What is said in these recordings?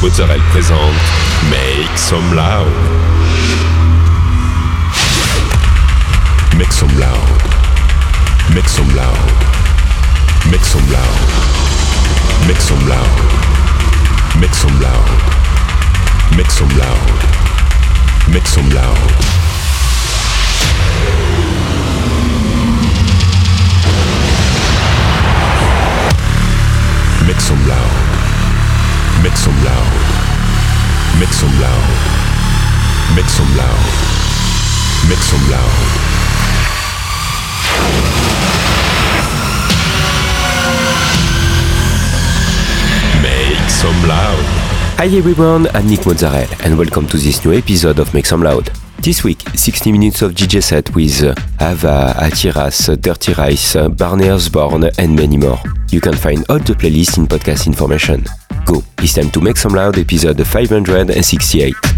Mozzarella présente Make Some Loud. Make some loud. Make some loud. Make some loud. Make some loud. Make some loud. Make some loud. Make some loud. Make some loud. Make some loud. Make some loud. Make some loud. Make some loud. Make some loud. Hi everyone, I'm Nick Mozzarella and welcome to this new episode of Make Some Loud. This week, 60 minutes of DJ set with uh, Ava, Atiras, Dirty Rice, Barney Osborne and many more. You can find all the playlists in podcast information. It's time to Make Some Loud episode 568.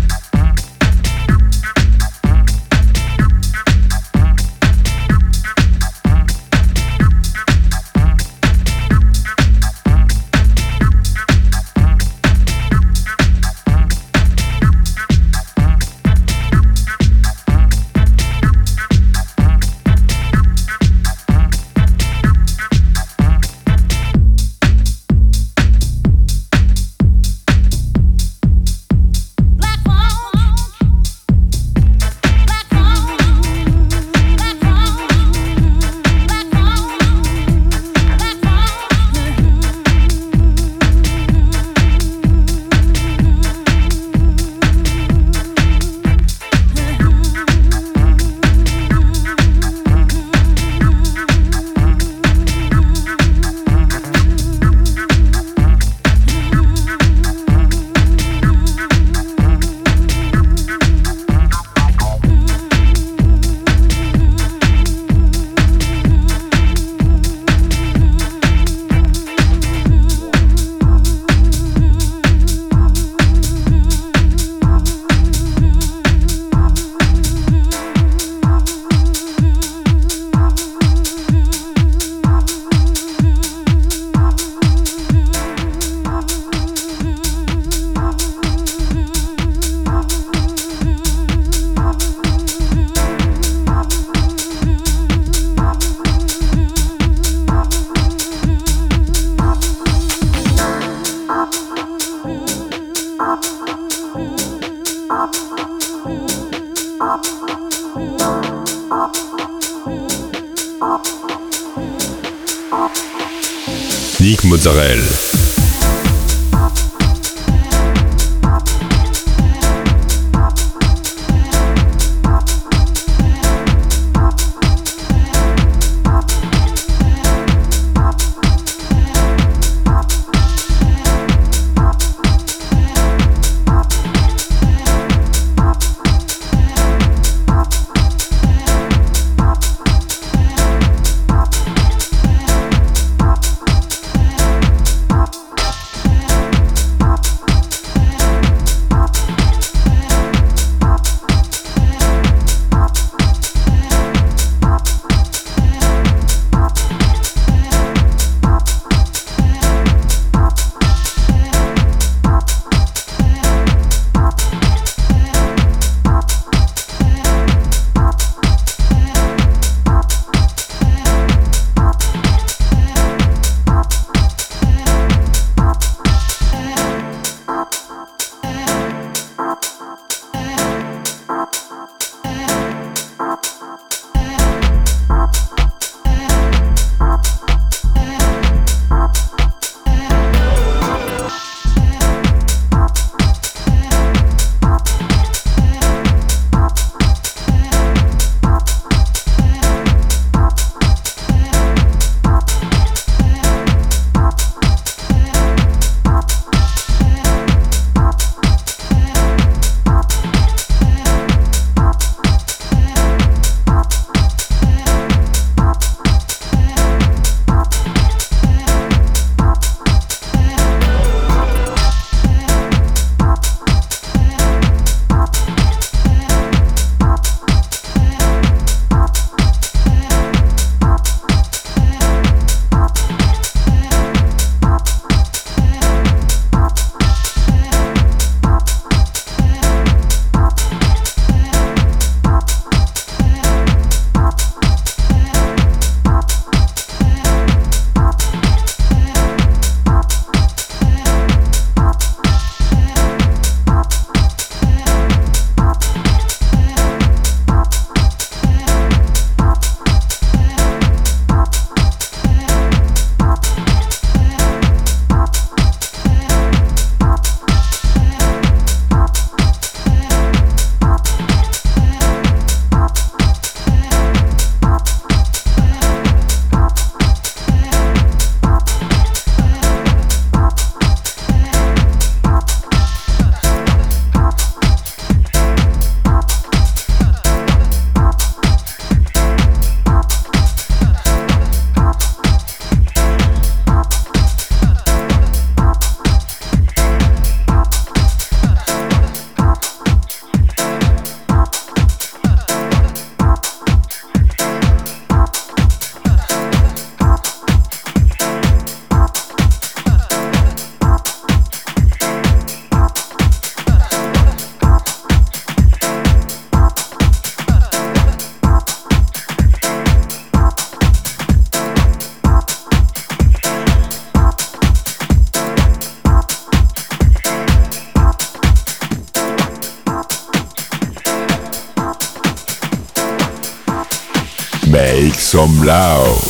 Loud.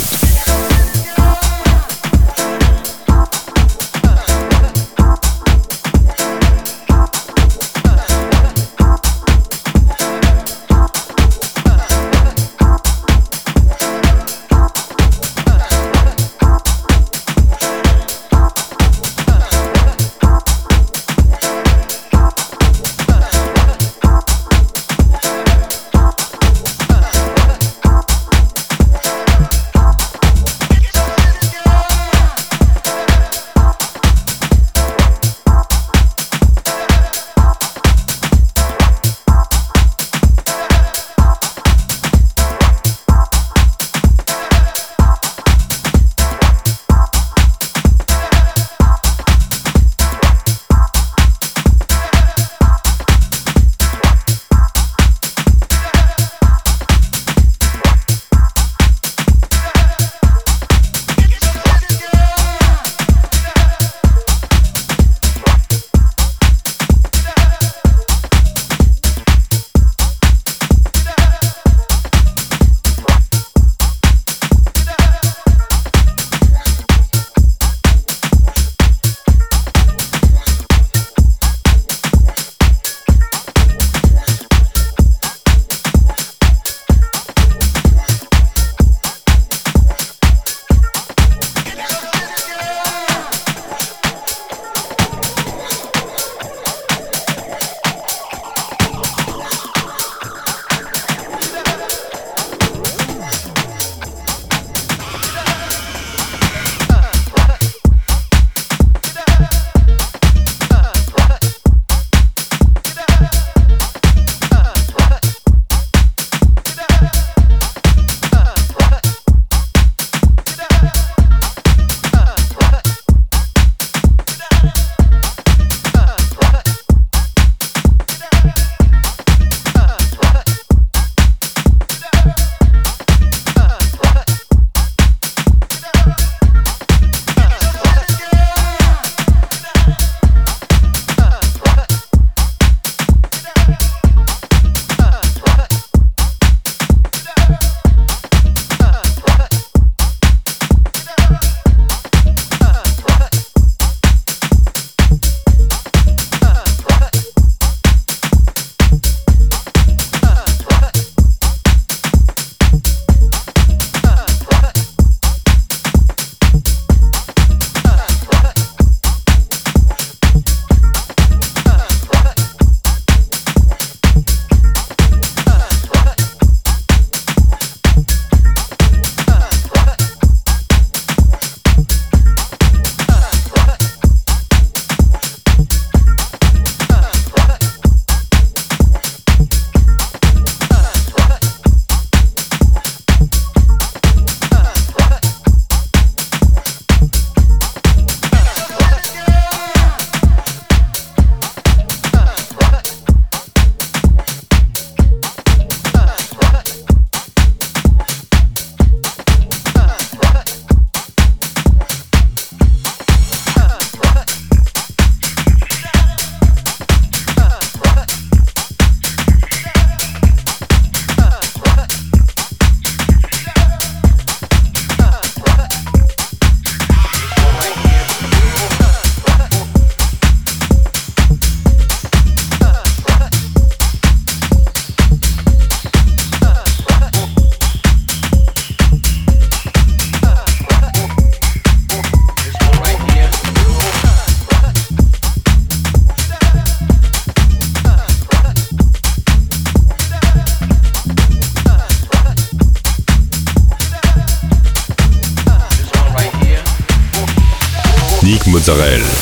Mozzarella.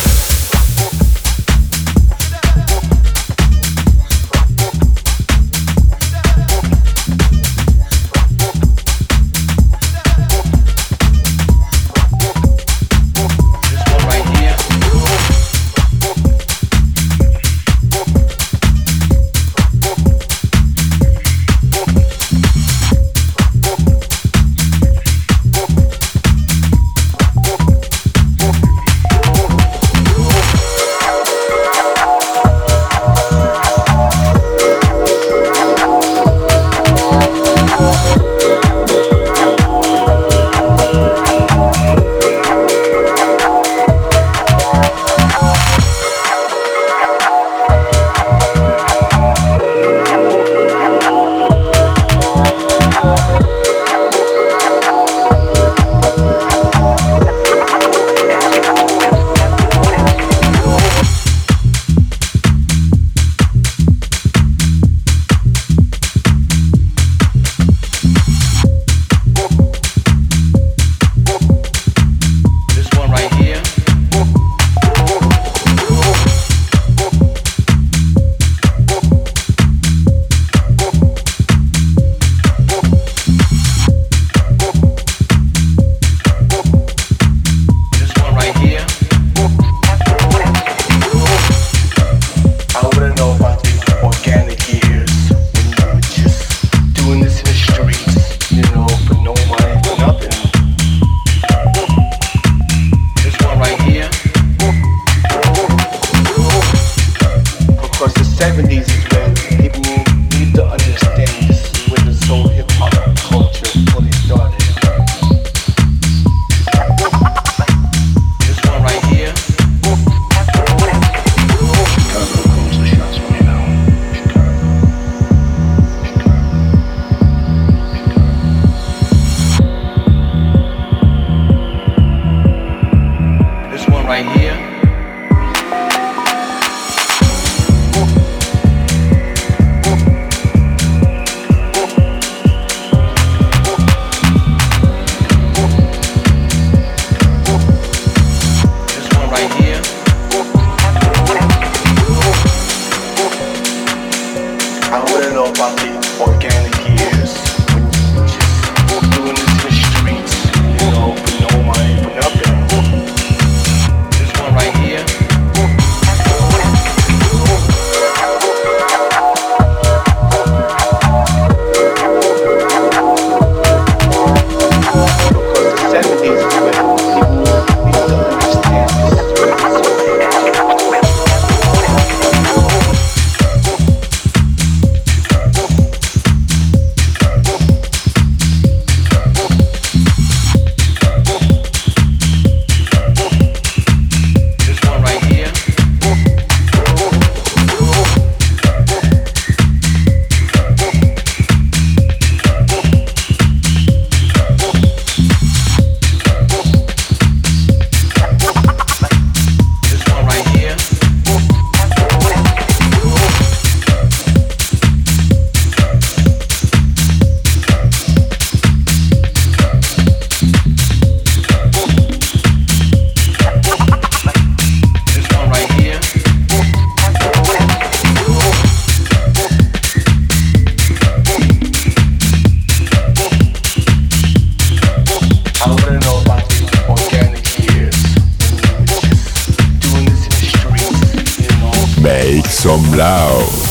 some loud.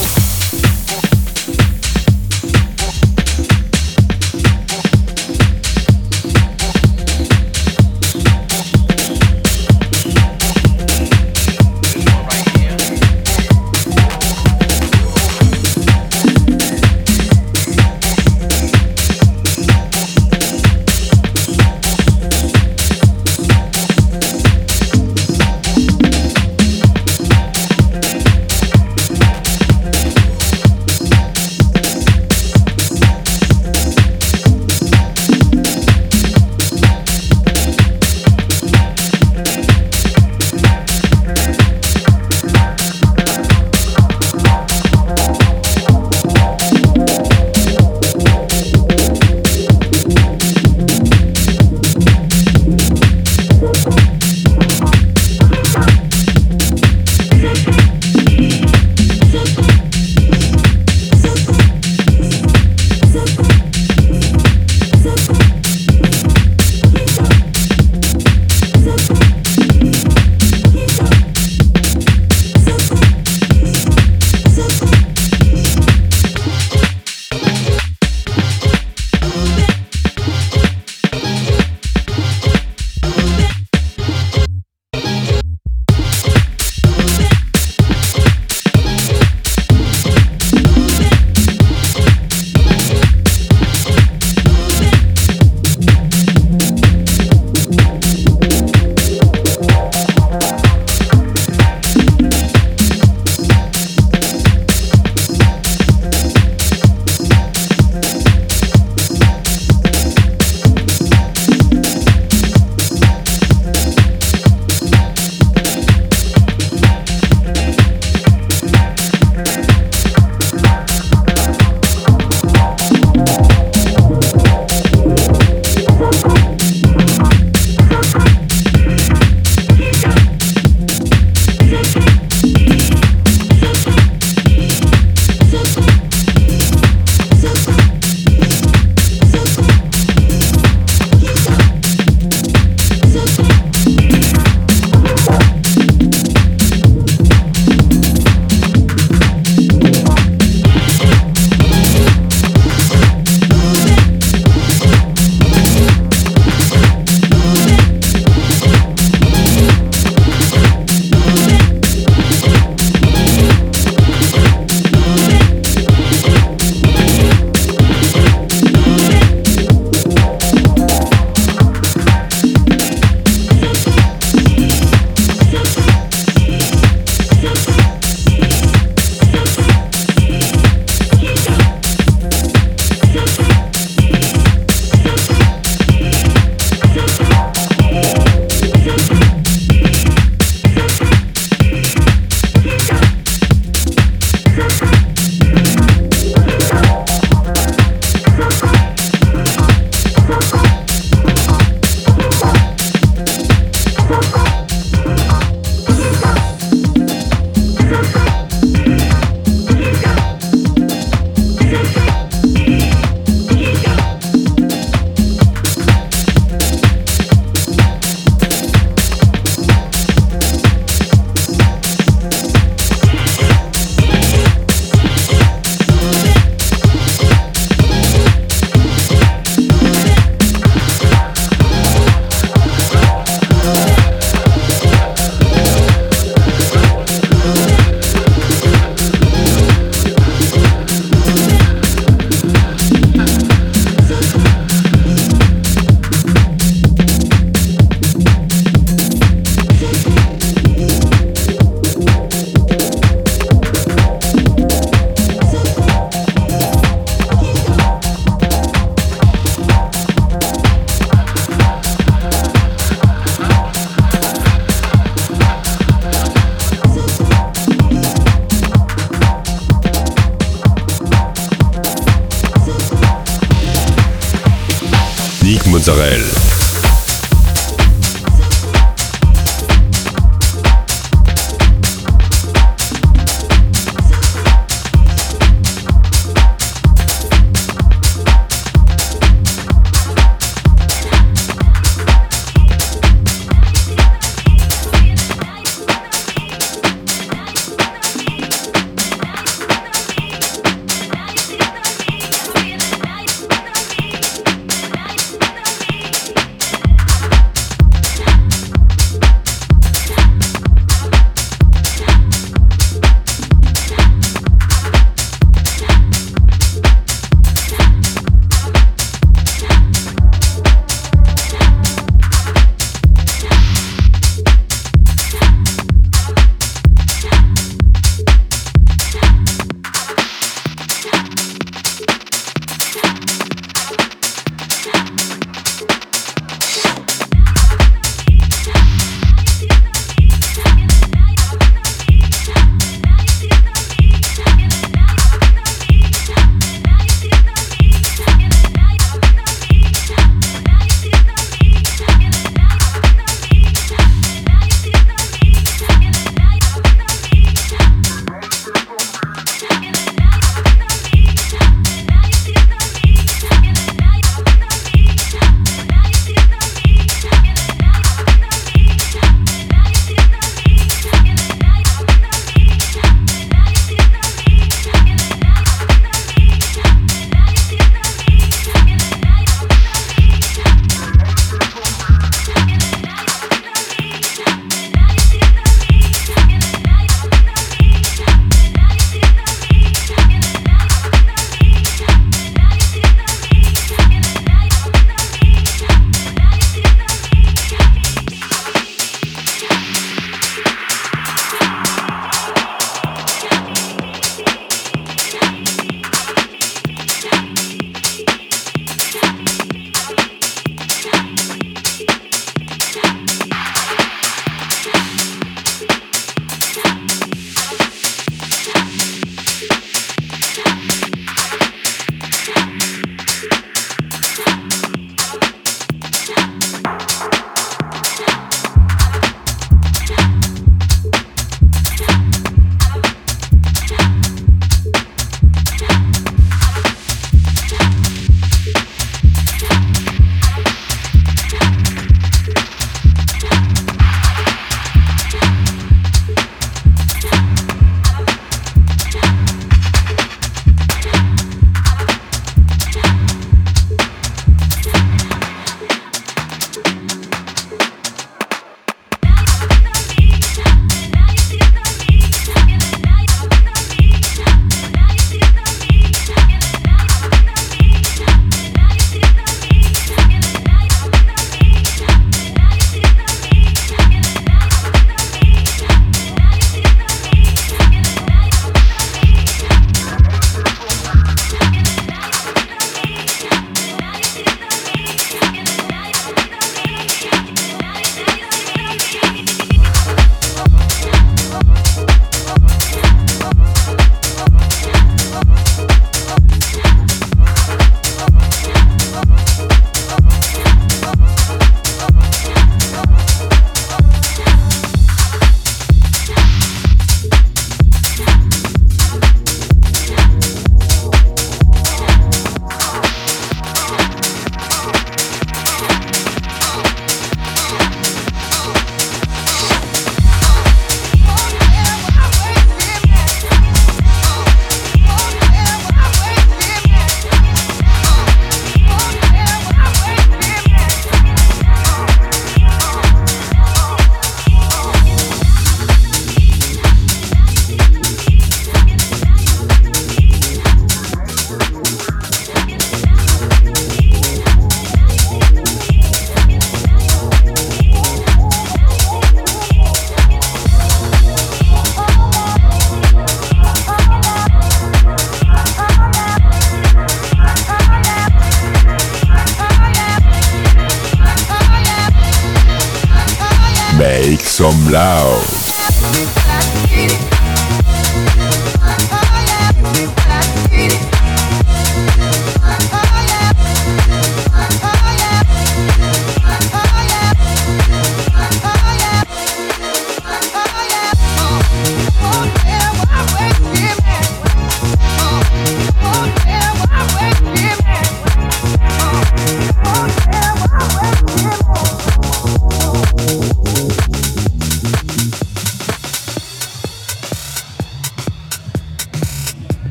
some loud.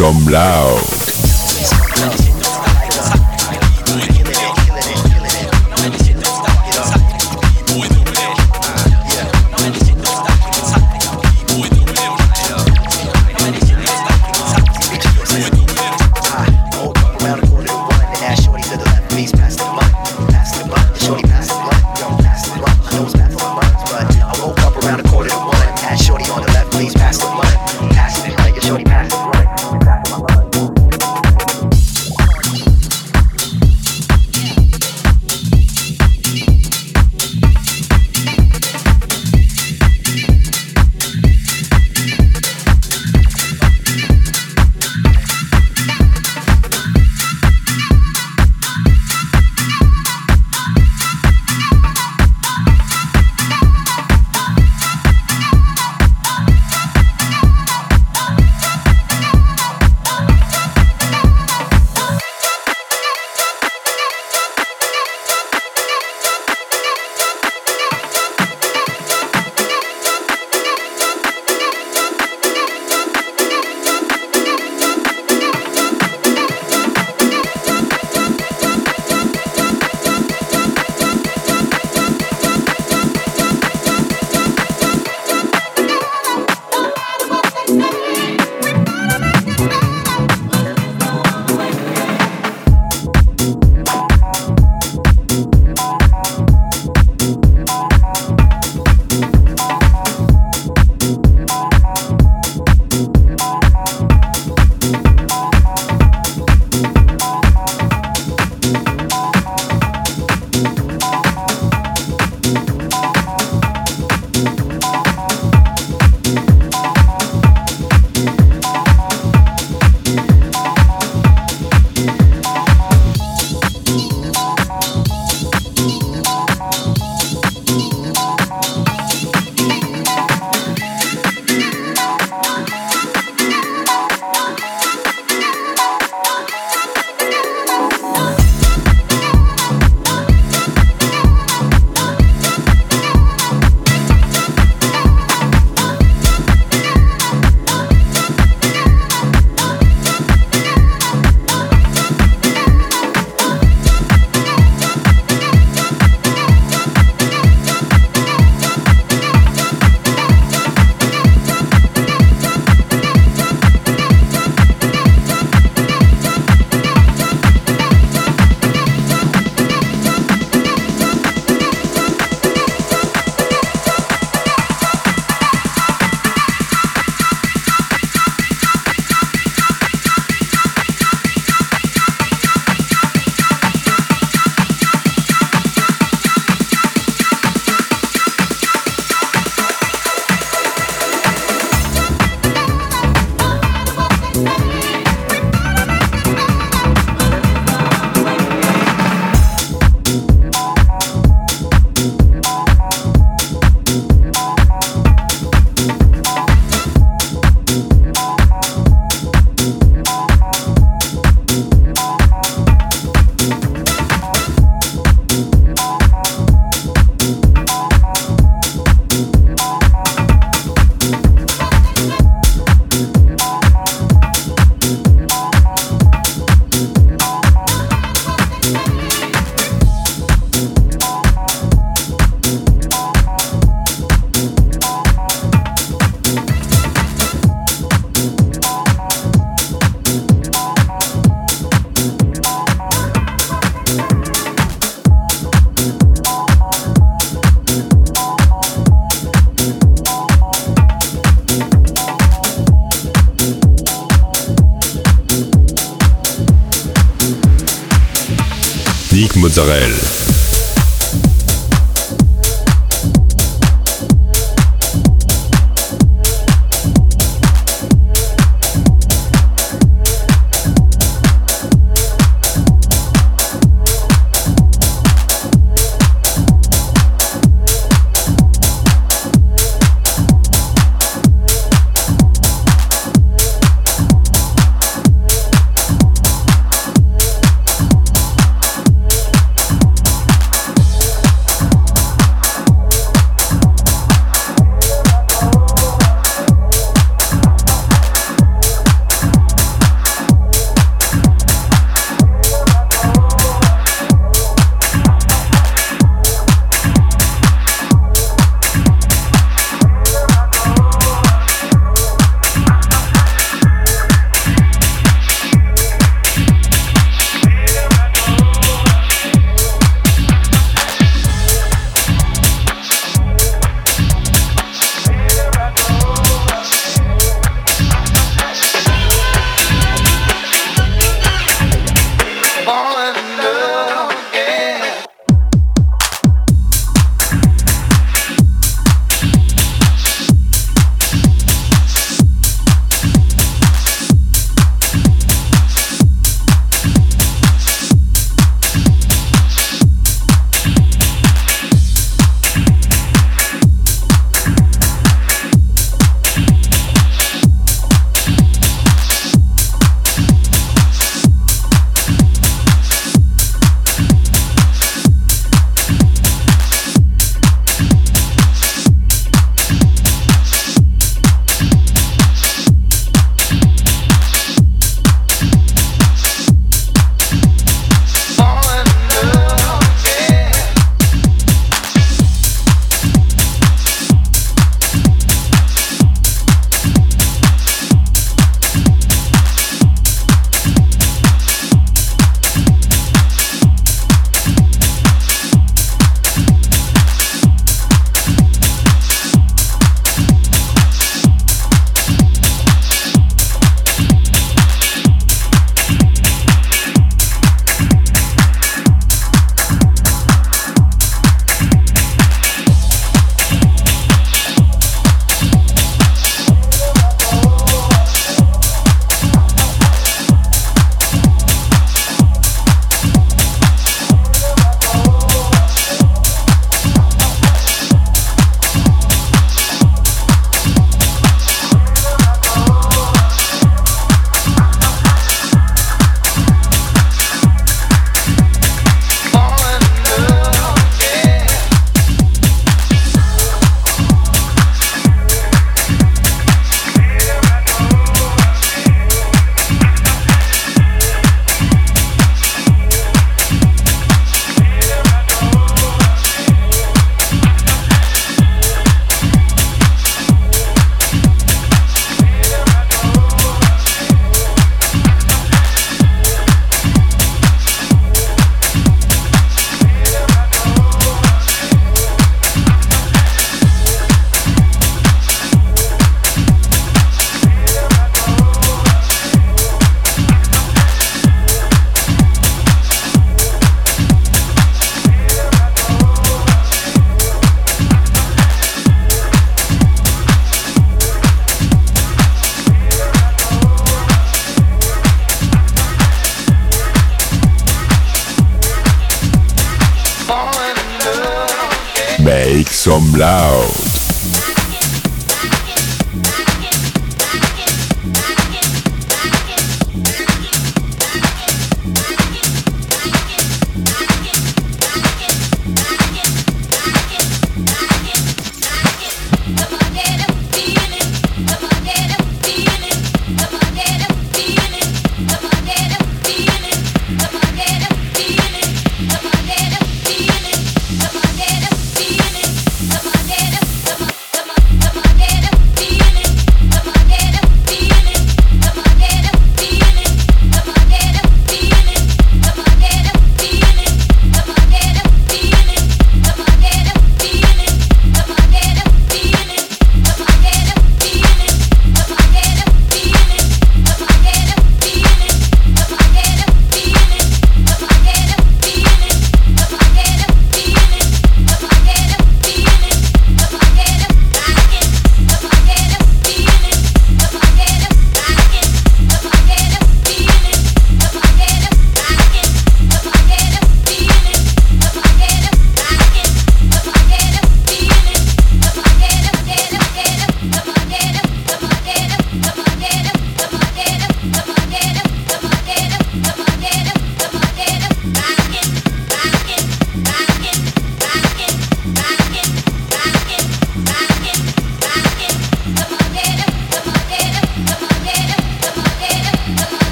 some loud. Mozzarella.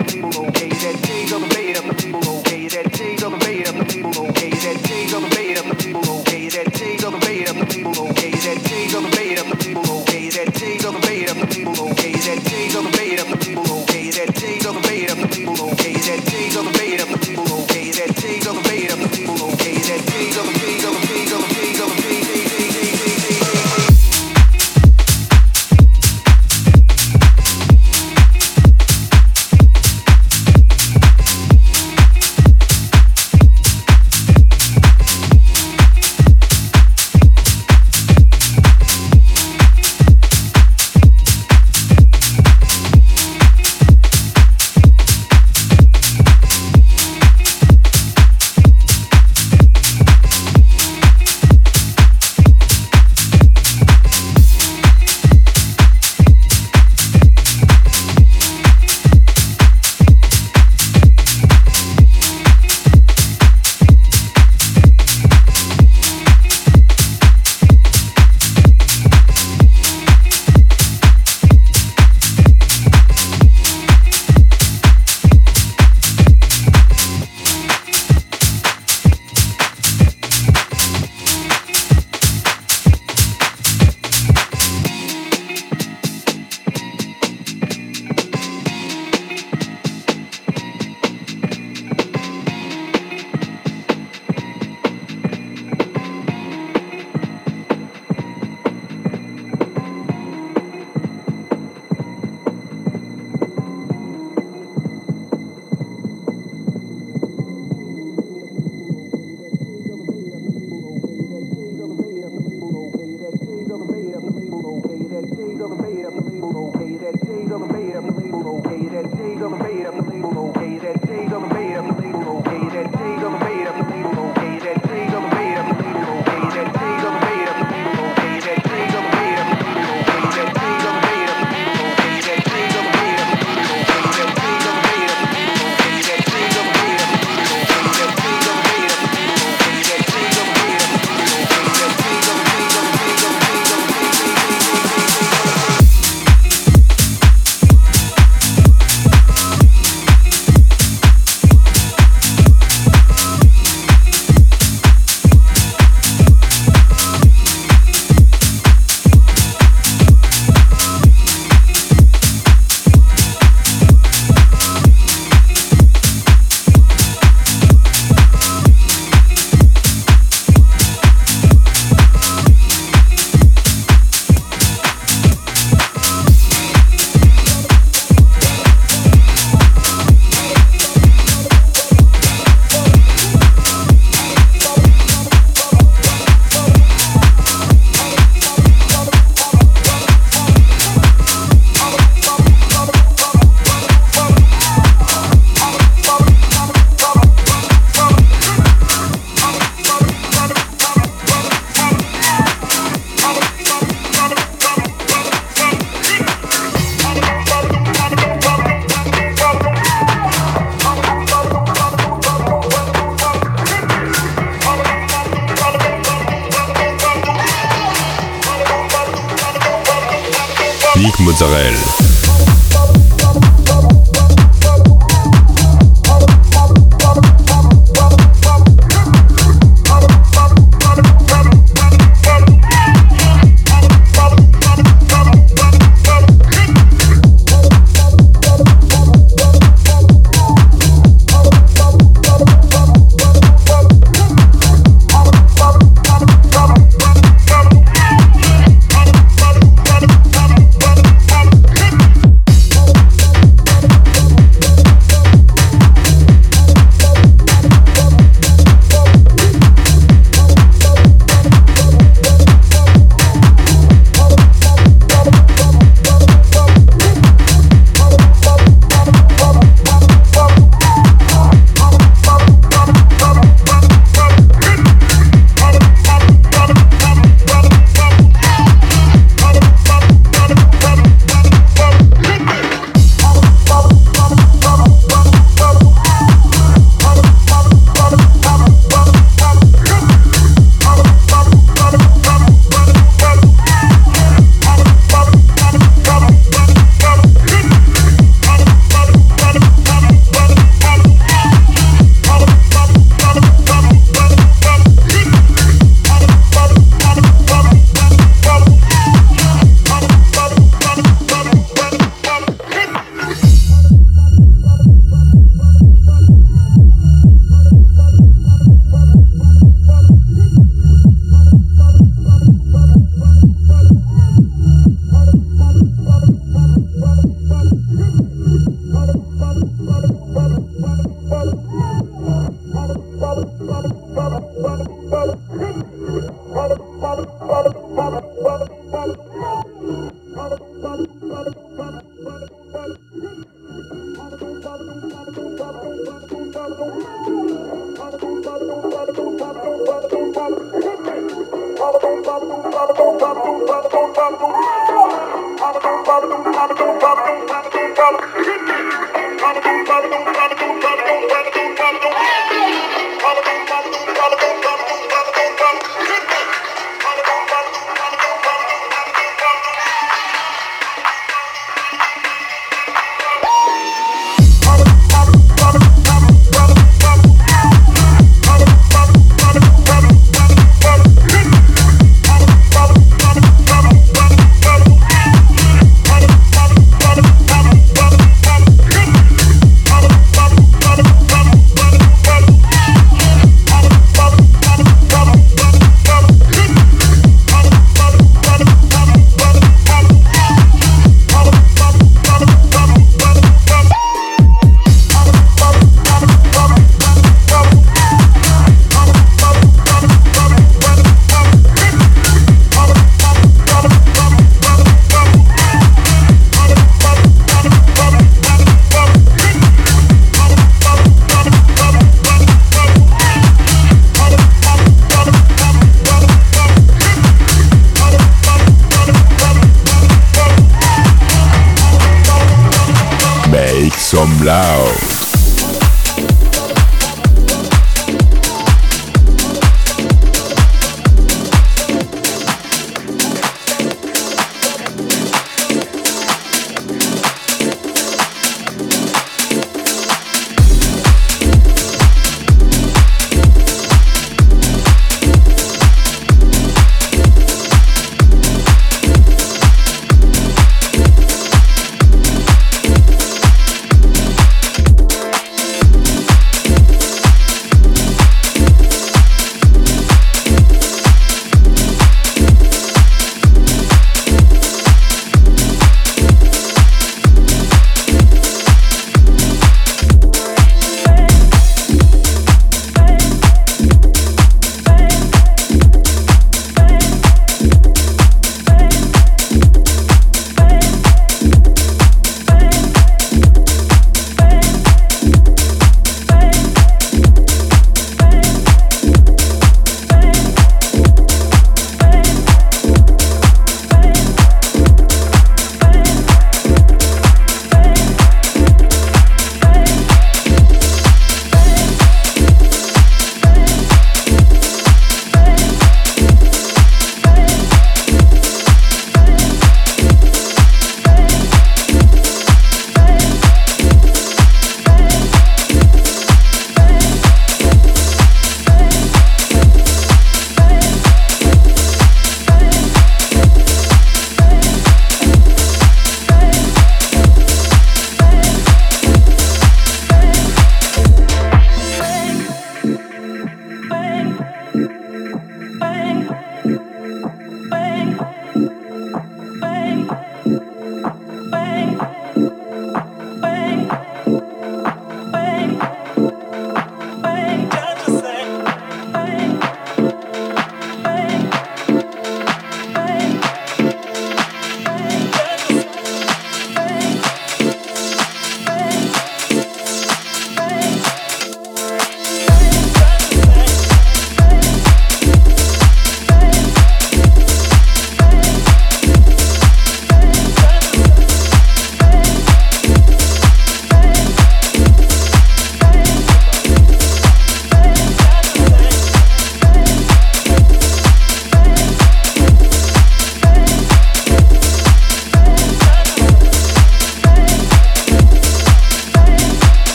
Is that pigs on the bed of the people okay? Is that pigs on the bed of the people okay? That on the?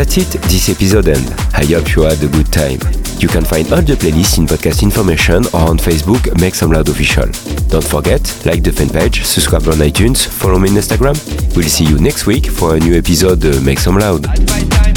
That's it, this episode end. I hope you had a good time. You can find all the playlists in podcast information or on Facebook, Make Some Loud Official. Don't forget, like the fan page, subscribe on iTunes, follow me on Instagram. We'll see you next week for a new episode Make some loud.